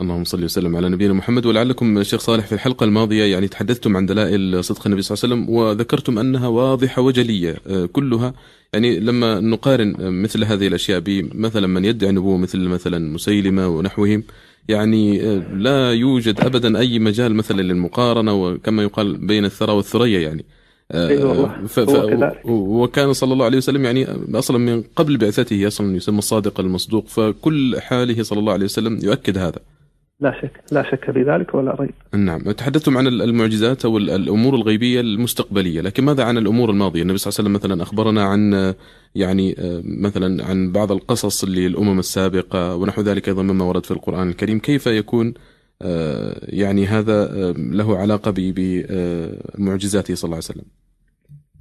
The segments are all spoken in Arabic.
اللهم صل وسلم على نبينا محمد ولعلكم شيخ صالح في الحلقة الماضية يعني تحدثتم عن دلائل صدق النبي صلى الله عليه وسلم وذكرتم أنها واضحة وجلية آه، كلها يعني لما نقارن مثل هذه الأشياء بمثلا من يدعي النبوة مثل مثلا مسيلمة ونحوهم يعني آه، لا يوجد أبدا أي مجال مثلا للمقارنة وكما يقال بين الثرى والثريا يعني. آه، أيوة ف... ف... وكان صلى الله عليه وسلم يعني أصلا من قبل بعثته أصلا يسمى الصادق المصدوق فكل حاله صلى الله عليه وسلم يؤكد هذا. لا شك لا شك في ذلك ولا ريب. نعم تحدثتم عن المعجزات أو الأمور الغيبية المستقبلية لكن ماذا عن الأمور الماضية؟ النبي صلى الله عليه وسلم مثلا أخبرنا عن يعني مثلا عن بعض القصص للأمم السابقة ونحو ذلك أيضا مما ورد في القرآن الكريم. كيف يكون آه، يعني هذا آه، له علاقة بمعجزاته صلى الله عليه وسلم؟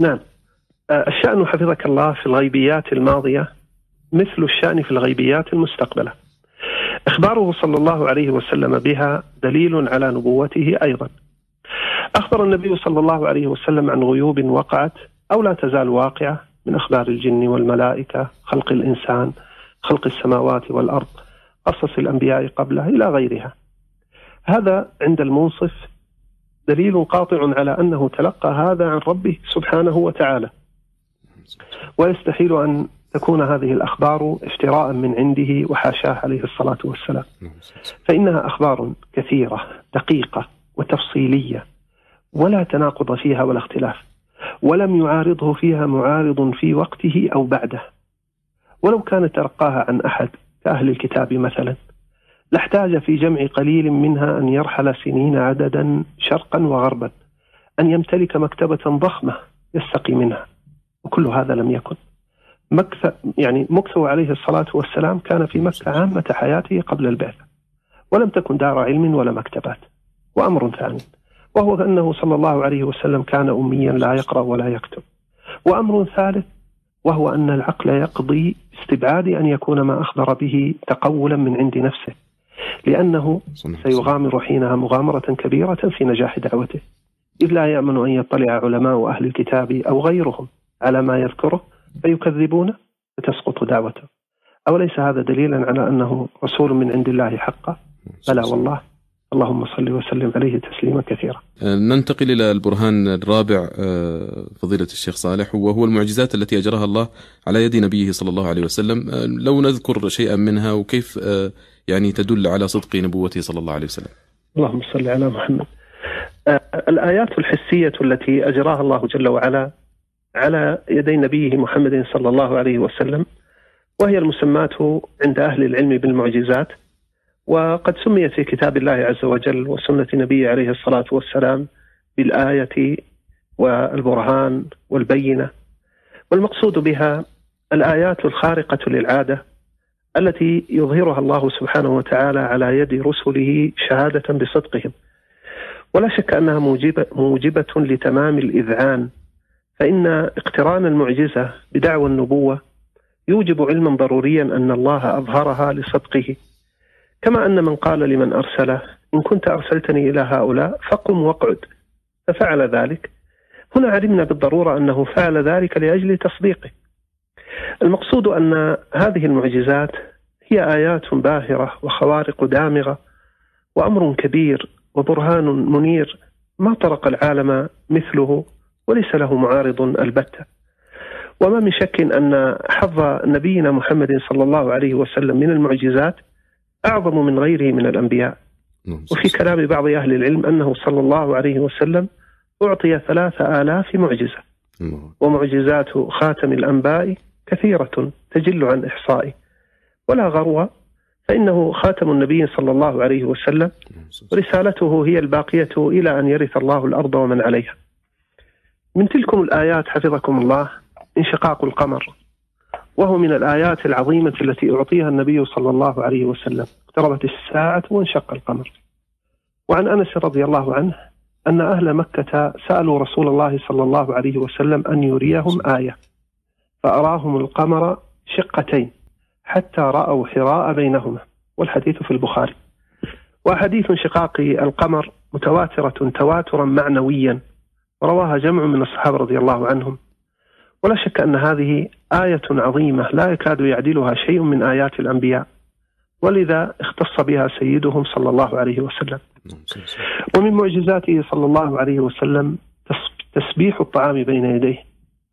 نعم. آه، الشأن حفظك الله في الغيبيات الماضية مثل الشأن في الغيبيات المستقبلة. إخباره صلى الله عليه وسلم بها دليل على نبوته أيضا. أخبر النبي صلى الله عليه وسلم عن غيوب وقعت أو لا تزال واقعة من أخبار الجن والملائكة خلق الإنسان خلق السماوات والأرض قصص الأنبياء قبله إلى غيرها. هذا عند المنصف دليل قاطع على أنه تلقى هذا عن ربه سبحانه وتعالى. ويستحيل أن تكون هذه الأخبار افتراء من عنده وحاشاه عليه الصلاة والسلام. فإنها أخبار كثيرة دقيقة وتفصيلية ولا تناقض فيها ولا اختلاف ولم يعارضه فيها معارض في وقته أو بعده. ولو كان تلقاها عن أحد كأهل الكتاب مثلا لاحتاج في جمع قليل منها أن يرحل سنين عددا شرقا وغربا أن يمتلك مكتبة ضخمة يستقي منها وكل هذا لم يكن. مكث يعني مكثه عليه الصلاة والسلام كان في مكة عامة حياته قبل البعثة ولم تكن دار علم ولا مكتبات وأمر ثاني وهو أنه صلى الله عليه وسلم كان أميا لا يقرأ ولا يكتب وأمر ثالث وهو أن العقل يقضي استبعاد أن يكون ما أخبر به تقولا من عند نفسه لأنه سيغامر حينها مغامرة كبيرة في نجاح دعوته إذ لا يأمن أن يطلع علماء أهل الكتاب أو غيرهم على ما يذكره فيكذبونه فتسقط دعوته. أوليس هذا دليلا على أنه رسول من عند الله حقا؟ بلى والله. اللهم صل وسلم عليه تسليما كثيرا. أه، ننتقل إلى البرهان الرابع أه، فضيلة الشيخ صالح وهو المعجزات التي أجراها الله على يد نبيه صلى الله عليه وسلم. أه، لو نذكر شيئا منها وكيف يعني تدل على صدق نبوته صلى الله عليه وسلم؟ اللهم صل على محمد. الآيات الحسية التي أجراها الله جل وعلا على يدي نبيه محمد صلى الله عليه وسلم وهي المسماة عند أهل العلم بالمعجزات وقد سميت في كتاب الله عز وجل وسنة نبيه عليه الصلاة والسلام بالآية والبرهان والبينة والمقصود بها الآيات الخارقة للعادة التي يظهرها الله سبحانه وتعالى على يد رسله شهادة بصدقهم. ولا شك أنها موجبة, موجبة لتمام الإذعان فإن اقتران المعجزة بدعوى النبوة يوجب علما ضروريا أن الله أظهرها لصدقه. كما أن من قال لمن أرسله إن كنت أرسلتني إلى هؤلاء فقم واقعد ففعل ذلك. هنا علمنا بالضرورة أنه فعل ذلك لأجل تصديقه. المقصود أن هذه المعجزات هي آيات باهرة وخوارق دامغة وأمر كبير وبرهان منير ما طرق العالم مثله وليس له معارض البتة. وما من شك أن حظ نبينا محمد صلى الله عليه وسلم من المعجزات أعظم من غيره من الأنبياء. نعم، وفي كلام بعض أهل العلم أنه صلى الله عليه وسلم أعطي ثلاثة آلاف معجزة. نعم. ومعجزات خاتم الأنباء كثيرة تجل عن إحصائه. ولا غرو فإنه خاتم النبي صلى الله عليه وسلم. ورسالته هي الباقية إلى أن يرث الله الأرض ومن عليها. من تلكم الآيات حفظكم الله انشقاق القمر وهو من الآيات العظيمة التي أعطيها النبي صلى الله عليه وسلم اقتربت الساعة وانشق القمر. وعن أنس رضي الله عنه أن أهل مكة سألوا رسول الله صلى الله عليه وسلم أن يريهم آية فأراهم القمر شقتين حتى رأوا حراء بينهما والحديث في البخاري. وأحاديث انشقاق القمر متواترة تواترا معنويا. رواها جمع من الصحابة رضي الله عنهم. ولا شك أن هذه آية عظيمة لا يكاد يعدلها شيء من آيات الأنبياء ولذا اختص بها سيدهم صلى الله عليه وسلم. نعم، ومن معجزاته صلى الله عليه وسلم تسبيح الطعام بين يديه.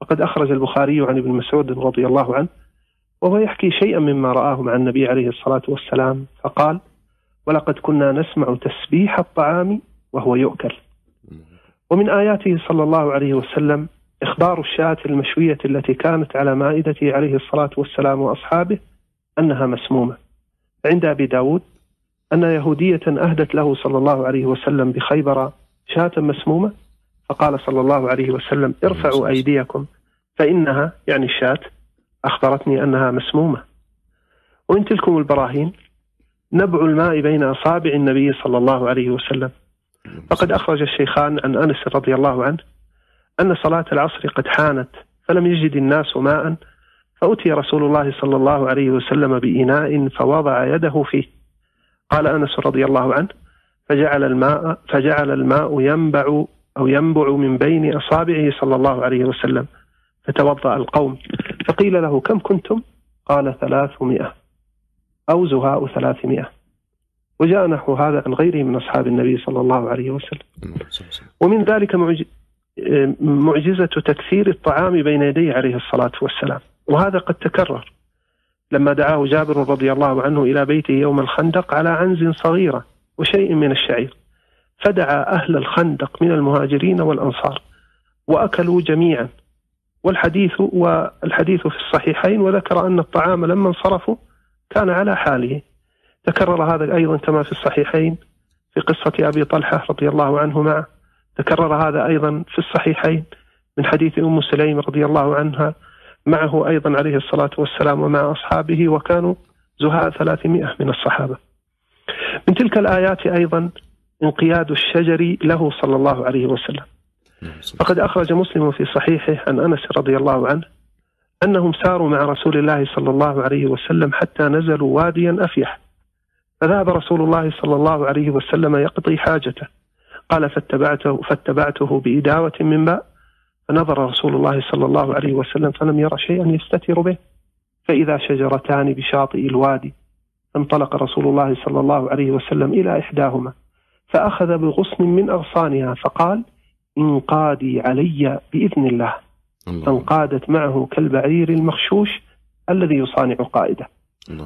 وقد أخرج البخاري عن ابن مسعود رضي الله عنه وهو يحكي شيئا مما رآه مع النبي عليه الصلاة والسلام فقال ولقد كنا نسمع تسبيح الطعام وهو يؤكل. ومن آياته صلى الله عليه وسلم إخبار الشاة المشوية التي كانت على مائدته عليه الصلاة والسلام وأصحابه أنها مسمومة. عند أبي داود أن يهودية أهدت له صلى الله عليه وسلم بخيبر شاة مسمومة فقال صلى الله عليه وسلم ارفعوا أيديكم. فإنها يعني الشاة أخبرتني أنها مسمومة. ومن تلكم البراهين نبع الماء بين أصابع النبي صلى الله عليه وسلم. فقد أخرج الشيخان عن أنس رضي الله عنه أن صلاة العصر قد حانت فلم يجد الناس ماء فأتي رسول الله صلى الله عليه وسلم بإناء فوضع يده فيه. قال أنس رضي الله عنه فجعل الماء فجعل الماء ينبع أو ينبع من بين أصابعه صلى الله عليه وسلم فتوضأ القوم فقيل له كم كنتم؟ قال ثلاثمائة. أو زهاء ثلاثمائة. وجاء نحو هذا عن غيره من أصحاب النبي صلى الله عليه وسلم. ومن ذلك معجزة تكثير الطعام بين يديه عليه الصلاة والسلام. وهذا قد تكرر لما دعاه جابر رضي الله عنه إلى بيته يوم الخندق على عنز صغيرة وشيء من الشعير. فدعا أهل الخندق من المهاجرين والأنصار وأكلوا جميعا. والحديث والحديث في الصحيحين وذكر أن الطعام لما انصرفوا كان على حاله. تكرر هذا أيضا كما في الصحيحين في قصة أبي طلحة رضي الله عنه معه تكرر هذا أيضا في الصحيحين من حديث أم سليم رضي الله عنها. معه أيضا عليه الصلاة والسلام ومع أصحابه وكانوا زهاء ثلاثمائة من الصحابة. من تلك الآيات أيضا انقياد الشجر له صلى الله عليه وسلم. فقد أخرج مسلم في صحيحه عن أنس رضي الله عنه أنهم ساروا مع رسول الله صلى الله عليه وسلم حتى نزلوا واديا أفيح. فذهب رسول الله صلى الله عليه وسلم يقضي حاجته. قال فاتبعته فاتبعته بإداوة من ماء. فنظر رسول الله صلى الله عليه وسلم فلم يرى شيئا يستتر به. فإذا شجرتان بشاطئ الوادي فانطلق رسول الله صلى الله عليه وسلم إلى إحداهما فأخذ بغصن من أغصانها فقال انقادي علي بإذن الله. فانقادت معه كالبعير المخشوش الذي يصانع قائده.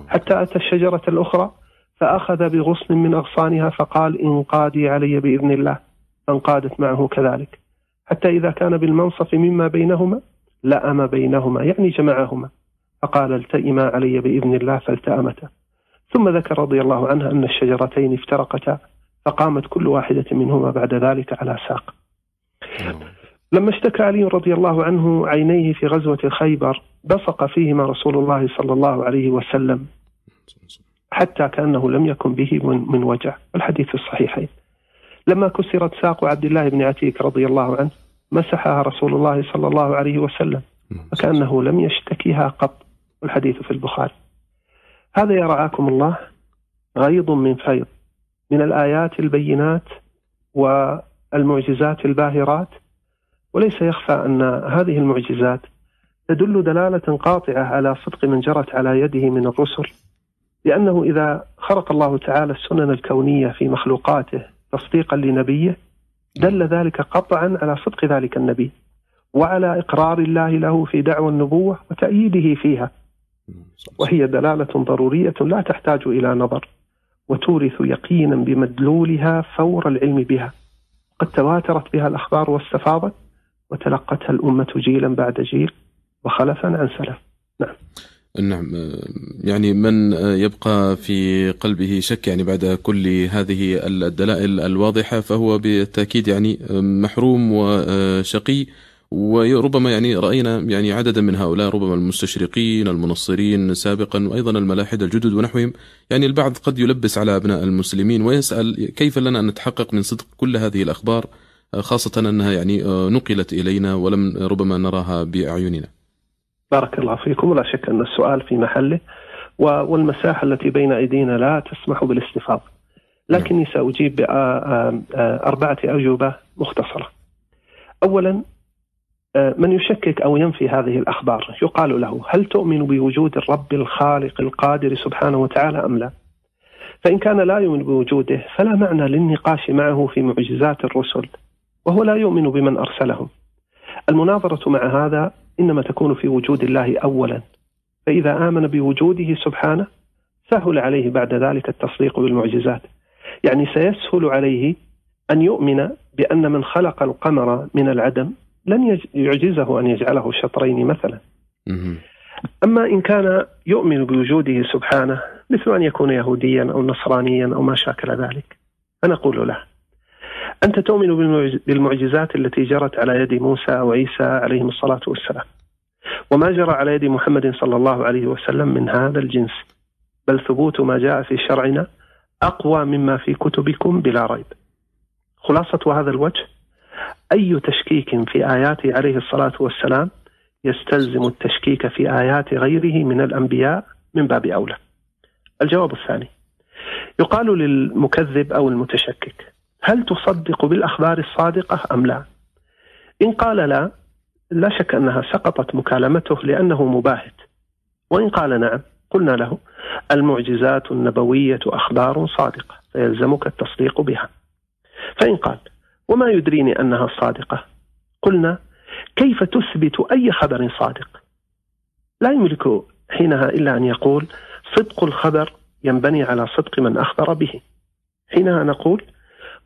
حتى أتى الشجرة الأخرى فأخذ بغصن من أغصانها فقال انقادي علي بإذن الله فانقادت معه كذلك. حتى إذا كان بالمنصف مما بينهما لأم بينهما يعني جمعهما فقال التئما علي بإذن الله فالتأمتا. ثم ذكر رضي الله عنها أن الشجرتين افترقتا فقامت كل واحدة منهما بعد ذلك على ساق. لما اشتكى علي رضي الله عنه عينيه في غزوة خيبر بصق فيهما رسول الله صلى الله عليه وسلم. حتى كأنه لم يكن به من وجع الحديث في الصحيحين. لما كسرت ساق عبد الله بن عتيك رضي الله عنه مسحها رسول الله صلى الله عليه وسلم وكأنه لم يشتكيها قط. والحديث في البخاري. هذا يا رعاكم الله غيض من فيض من الآيات البينات والمعجزات الباهرات. وليس يخفى أن هذه المعجزات تدل دلالة قاطعة على صدق من جرت على يده من الرسل. لأنه إذا خرق الله تعالى السنن الكونية في مخلوقاته تصديقا لنبيه دل ذلك قطعا على صدق ذلك النبي وعلى إقرار الله له في دعوى النبوة وتأييده فيها. وهي دلالة ضرورية لا تحتاج إلى نظر وتورث يقينا بمدلولها فور العلم بها. قد تواترت بها الأخبار واستفاضت وتلقتها الأمة جيلا بعد جيل وخلفا عن سلف. نعم. نعم يعني من يبقى في قلبه شك يعني بعد كل هذه الدلائل الواضحة فهو بالتأكيد يعني محروم وشقي وربما يعني رأينا يعني عددا من هؤلاء ربما المستشرقين المنصرين سابقا وأيضا الملاحدة الجدد ونحوهم. يعني البعض قد يلبس على أبناء المسلمين ويسأل كيف لنا أن نتحقق من صدق كل هذه الأخبار خاصة أنها يعني نقلت إلينا ولم ربما نراها بأعيننا. بارك الله فيكم. ولا شك أن السؤال في محله والمساحة التي بين أيدينا لا تسمح بالاستفاضة. لكني نعم. سأجيب بأربعة أجوبة مختصرة. أولا من يشكك أو ينفي هذه الأخبار يقال له هل تؤمن بوجود الرب الخالق القادر سبحانه وتعالى أم لا؟ فإن كان لا يؤمن بوجوده فلا معنى للنقاش معه في معجزات الرسل وهو لا يؤمن بمن أرسلهم. المناظرة مع هذا إنما تكون في وجود الله أولا. فإذا آمن بوجوده سبحانه سهل عليه بعد ذلك التصديق بالمعجزات. يعني سيسهل عليه أن يؤمن بأن من خلق القمر من العدم لن يعجزه أن يجعله شطرين مثلا. أما إن كان يؤمن بوجوده سبحانه مثل أن يكون يهوديا أو نصرانيا أو ما شاكل ذلك فنقول له أنت تؤمن بالمعجزات التي جرت على يد موسى وعيسى عليهم الصلاة والسلام. وما جرى على يد محمد صلى الله عليه وسلم من هذا الجنس. بل ثبوت ما جاء في شرعنا أقوى مما في كتبكم بلا ريب. خلاصة هذا الوجه أي تشكيك في آياته عليه الصلاة والسلام يستلزم التشكيك في آيات غيره من الأنبياء من باب أولى. الجواب الثاني. يقال للمكذب أو المتشكك هل تصدق بالأخبار الصادقة أم لا؟ إن قال لا لا شك أنها سقطت مكالمته لأنه مباهت. وإن قال نعم قلنا له المعجزات النبوية أخبار صادقة فيلزمك التصديق بها. فإن قال وما يدريني أنها صادقة؟ قلنا كيف تثبت أي خبر صادق؟ لا يملك حينها إلا أن يقول صدق الخبر ينبني على صدق من أخبر به. حينها نقول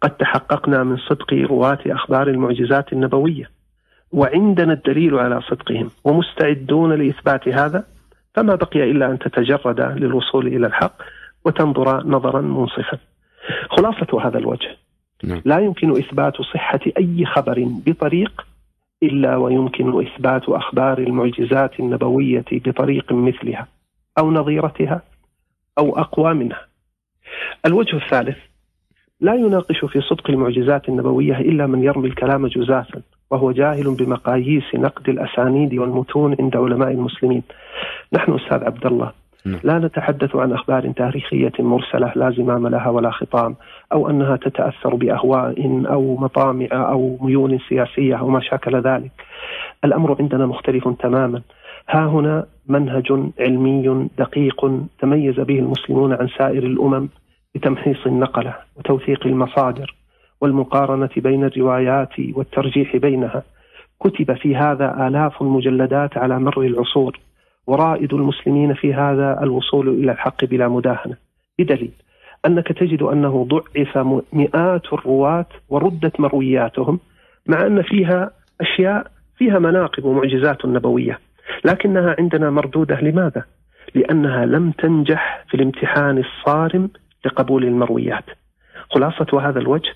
قد تحققنا من صدق رواة أخبار المعجزات النبوية. وعندنا الدليل على صدقهم ومستعدون لإثبات هذا فما بقي إلا أن تتجرد للوصول إلى الحق وتنظر نظرا منصفا. خلاصة هذا الوجه. نعم. لا يمكن إثبات صحة أي خبر بطريق إلا ويمكن إثبات أخبار المعجزات النبوية بطريق مثلها أو نظيرتها أو أقوى منها الوجه الثالث لا يناقش في صدق المعجزات النبوية إلا من يرمي الكلام جزافا وهو جاهل بمقاييس نقد الأسانيد والمتون عند علماء المسلمين. نحن أستاذ عبد الله نعم. لا نتحدث عن أخبار تاريخية مرسلة لا زمام لها ولا خطام أو أنها تتأثر بأهواء أو مطامع أو ميول سياسية أو ما شاكل ذلك. الأمر عندنا مختلف تماما. ها هنا منهج علمي دقيق تميز به المسلمون عن سائر الأمم. بتمحيص النقلة وتوثيق المصادر والمقارنة بين الروايات والترجيح بينها. كتب في هذا آلاف المجلدات على مر العصور ورائد المسلمين في هذا الوصول إلى الحق بلا مداهنة. بدليل أنك تجد أنه ضعف مئات الرواة وردت مروياتهم مع أن فيها أشياء فيها مناقب ومعجزات نبوية. لكنها عندنا مردودة. لماذا؟ لأنها لم تنجح في الامتحان الصارم لقبول المرويات. خلاصة هذا الوجه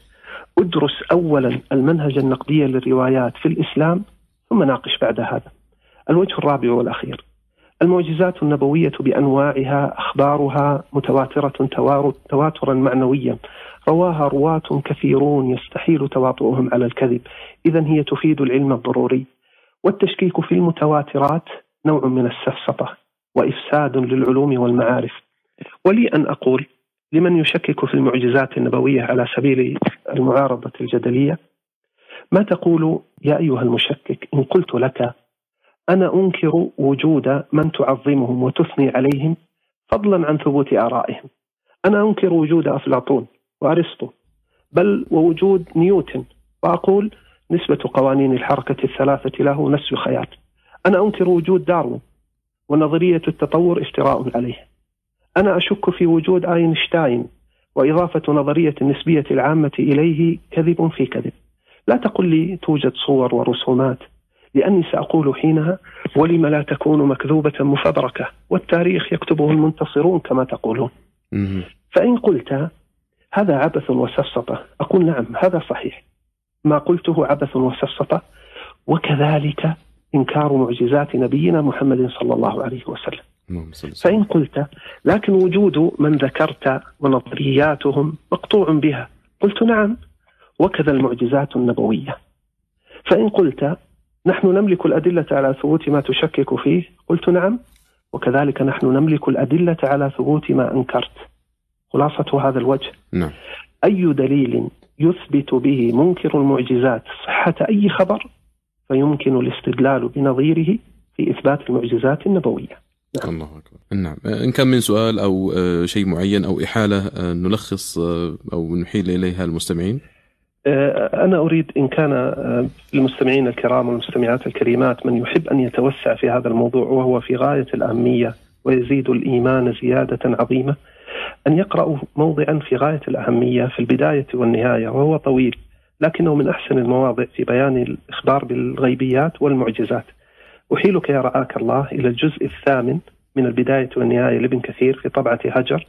ادرس أولا المنهج النقدي للروايات في الإسلام ثم ناقش بعد هذا. الوجه الرابع والأخير. المعجزات النبوية بأنواعها أخبارها متواترة تواترا معنويا. رواها رواة كثيرون يستحيل تواطؤهم على الكذب. إذا هي تفيد العلم الضروري. والتشكيك في المتواترات نوع من السفسطة وإفساد للعلوم والمعارف. ولي أن أقول لمن يشكك في المعجزات النبوية على سبيل المعارضة الجدلية؟ ما تقول يا أيها المشكك إن قلت لك أنا أنكر وجود من تعظمهم وتثني عليهم فضلا عن ثبوت آرائهم. أنا أنكر وجود أفلاطون وأرسطو بل ووجود نيوتن وأقول نسبة قوانين الحركة الثلاثة له نسج خيال أنا أنكر وجود داروين ونظرية التطور افتراء عليه. أنا أشك في وجود أينشتاين وإضافة نظرية النسبية العامة إليه كذب في كذب. لا تقل لي توجد صور ورسومات لأني سأقول حينها ولم لا تكون مكذوبة مفبركة والتاريخ يكتبه المنتصرون كما تقولون. فإن قلت هذا عبث وسفسطة أقول نعم هذا صحيح. ما قلته عبث وسفسطة وكذلك إنكار معجزات نبينا محمد صلى الله عليه وسلم. فإن قلت لكن وجود من ذكرت ونظرياتهم مقطوع بها. قلت نعم وكذا المعجزات النبوية. فإن قلت نحن نملك الأدلة على ثبوت ما تشكك فيه قلت نعم وكذلك نحن نملك الأدلة على ثبوت ما أنكرت. خلاصة هذا الوجه. نعم. أي دليل يثبت به منكر المعجزات صحة أي خبر؟ فيمكن الاستدلال بنظيره في إثبات المعجزات النبوية. نعم. الله أكبر. نعم. إن كان من سؤال أو شيء معين أو إحالة نلخص أو نحيل إليها المستمعين. أنا أريد إن كان المستمعين الكرام والمستمعات الكريمات من يحب أن يتوسع في هذا الموضوع وهو في غاية الأهمية ويزيد الإيمان زيادة عظيمة أن يقرأوا موضعا في غاية الأهمية في البداية والنهاية وهو طويل لكنه من أحسن المواضع في بيان الإخبار بالغيبيات والمعجزات. أحيلك يا رعاك الله إلى الجزء الثامن من البداية والنهاية لابن كثير في طبعة هجر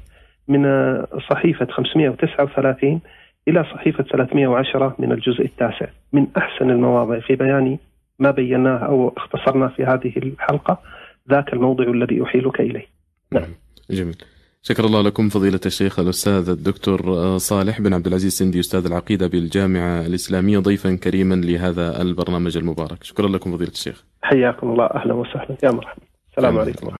من صحيفة 539 إلى صحيفة 310 من الجزء التاسع. من أحسن المواضع في بيان ما بيناه أو اختصرنا في هذه الحلقة ذاك الموضع الذي أحيلك إليه. نعم. جميل. شكر الله لكم فضيلة الشيخ الأستاذ الدكتور صالح بن عبد العزيز سندي أستاذ العقيدة بالجامعة الإسلامية ضيفا كريما لهذا البرنامج المبارك. شكرا لكم فضيلة الشيخ. حياكم الله. أهلا وسهلا. يا مرحبا. السلام عليكم.